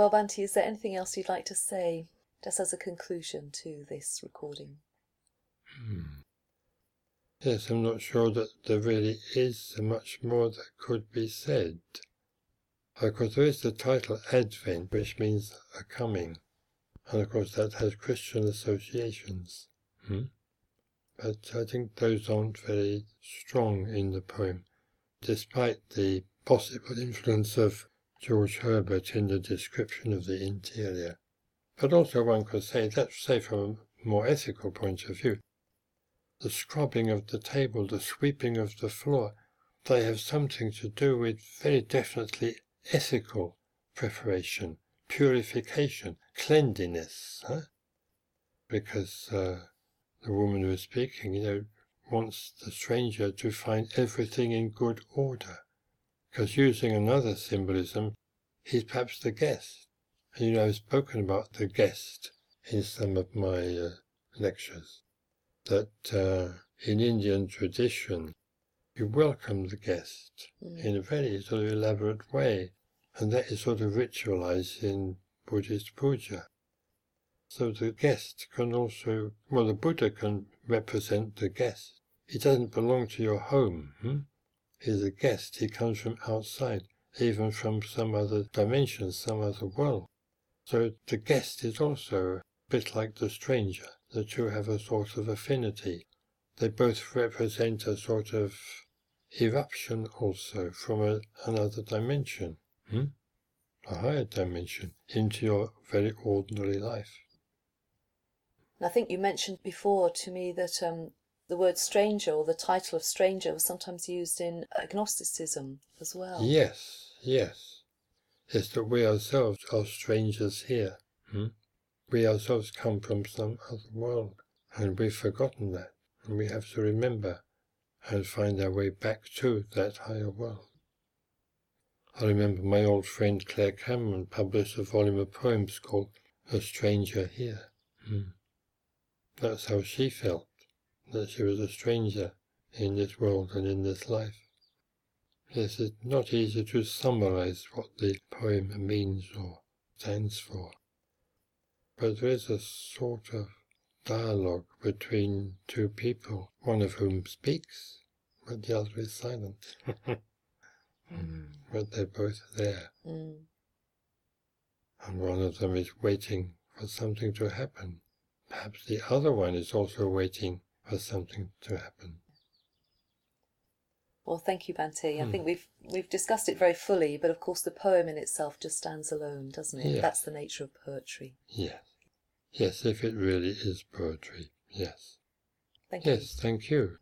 Well, Bhante, is there anything else you'd like to say, just as a conclusion to this recording? Hmm. Yes, I'm not sure that there really is much more that could be said. Of course, there is the title Advent, which means a coming, and of course that has Christian associations. Hmm? But I think those aren't very strong in the poem, despite the possible influence of George Herbert in the description of the interior. But also one could say, let's say from a more ethical point of view, the scrubbing of the table, the sweeping of the floor, they have something to do with very definitely ethical preparation, purification, cleanliness. Huh? Because uh, the woman who is speaking, you know, wants the stranger to find everything in good order. Because using another symbolism, he's perhaps the guest. And you know, I've spoken about the guest in some of my uh, lectures. That uh, in Indian tradition, you welcome the guest mm. in a very sort of elaborate way, and that is sort of ritualized in Buddhist puja. So the guest can also, well, the Buddha can represent the guest. He doesn't belong to your home. Hmm? He's a guest. He comes from outside, even from some other dimension, some other world. So the guest is also a bit like the stranger. The two have a sort of affinity. They both represent a sort of eruption also from a, another dimension, hmm? a higher dimension, into your very ordinary life. I think you mentioned before to me that um, the word stranger or the title of stranger was sometimes used in agnosticism as well. Yes, yes. It's that we ourselves are strangers here. Hmm? We ourselves come from some other world, and we've forgotten that, and we have to remember and find our way back to that higher world. I remember my old friend Clare Cameron published a volume of poems called A Stranger Here. Hmm. That's how she felt, that she was a stranger in this world and in this life. Yes, it's not easy to summarize what the poem means or stands for, but there is a sort of dialogue between two people, one of whom speaks, but the other is silent. mm. But they're both there. Mm. And one of them is waiting for something to happen. Perhaps the other one is also waiting for something to happen. Well, thank you. Hmm. I think we've we've discussed it very fully, but of course the poem in itself just stands alone, doesn't it? Yes. That's the nature of poetry. Yes. Yes, if it really is poetry. Yes. Thank yes, you. thank you.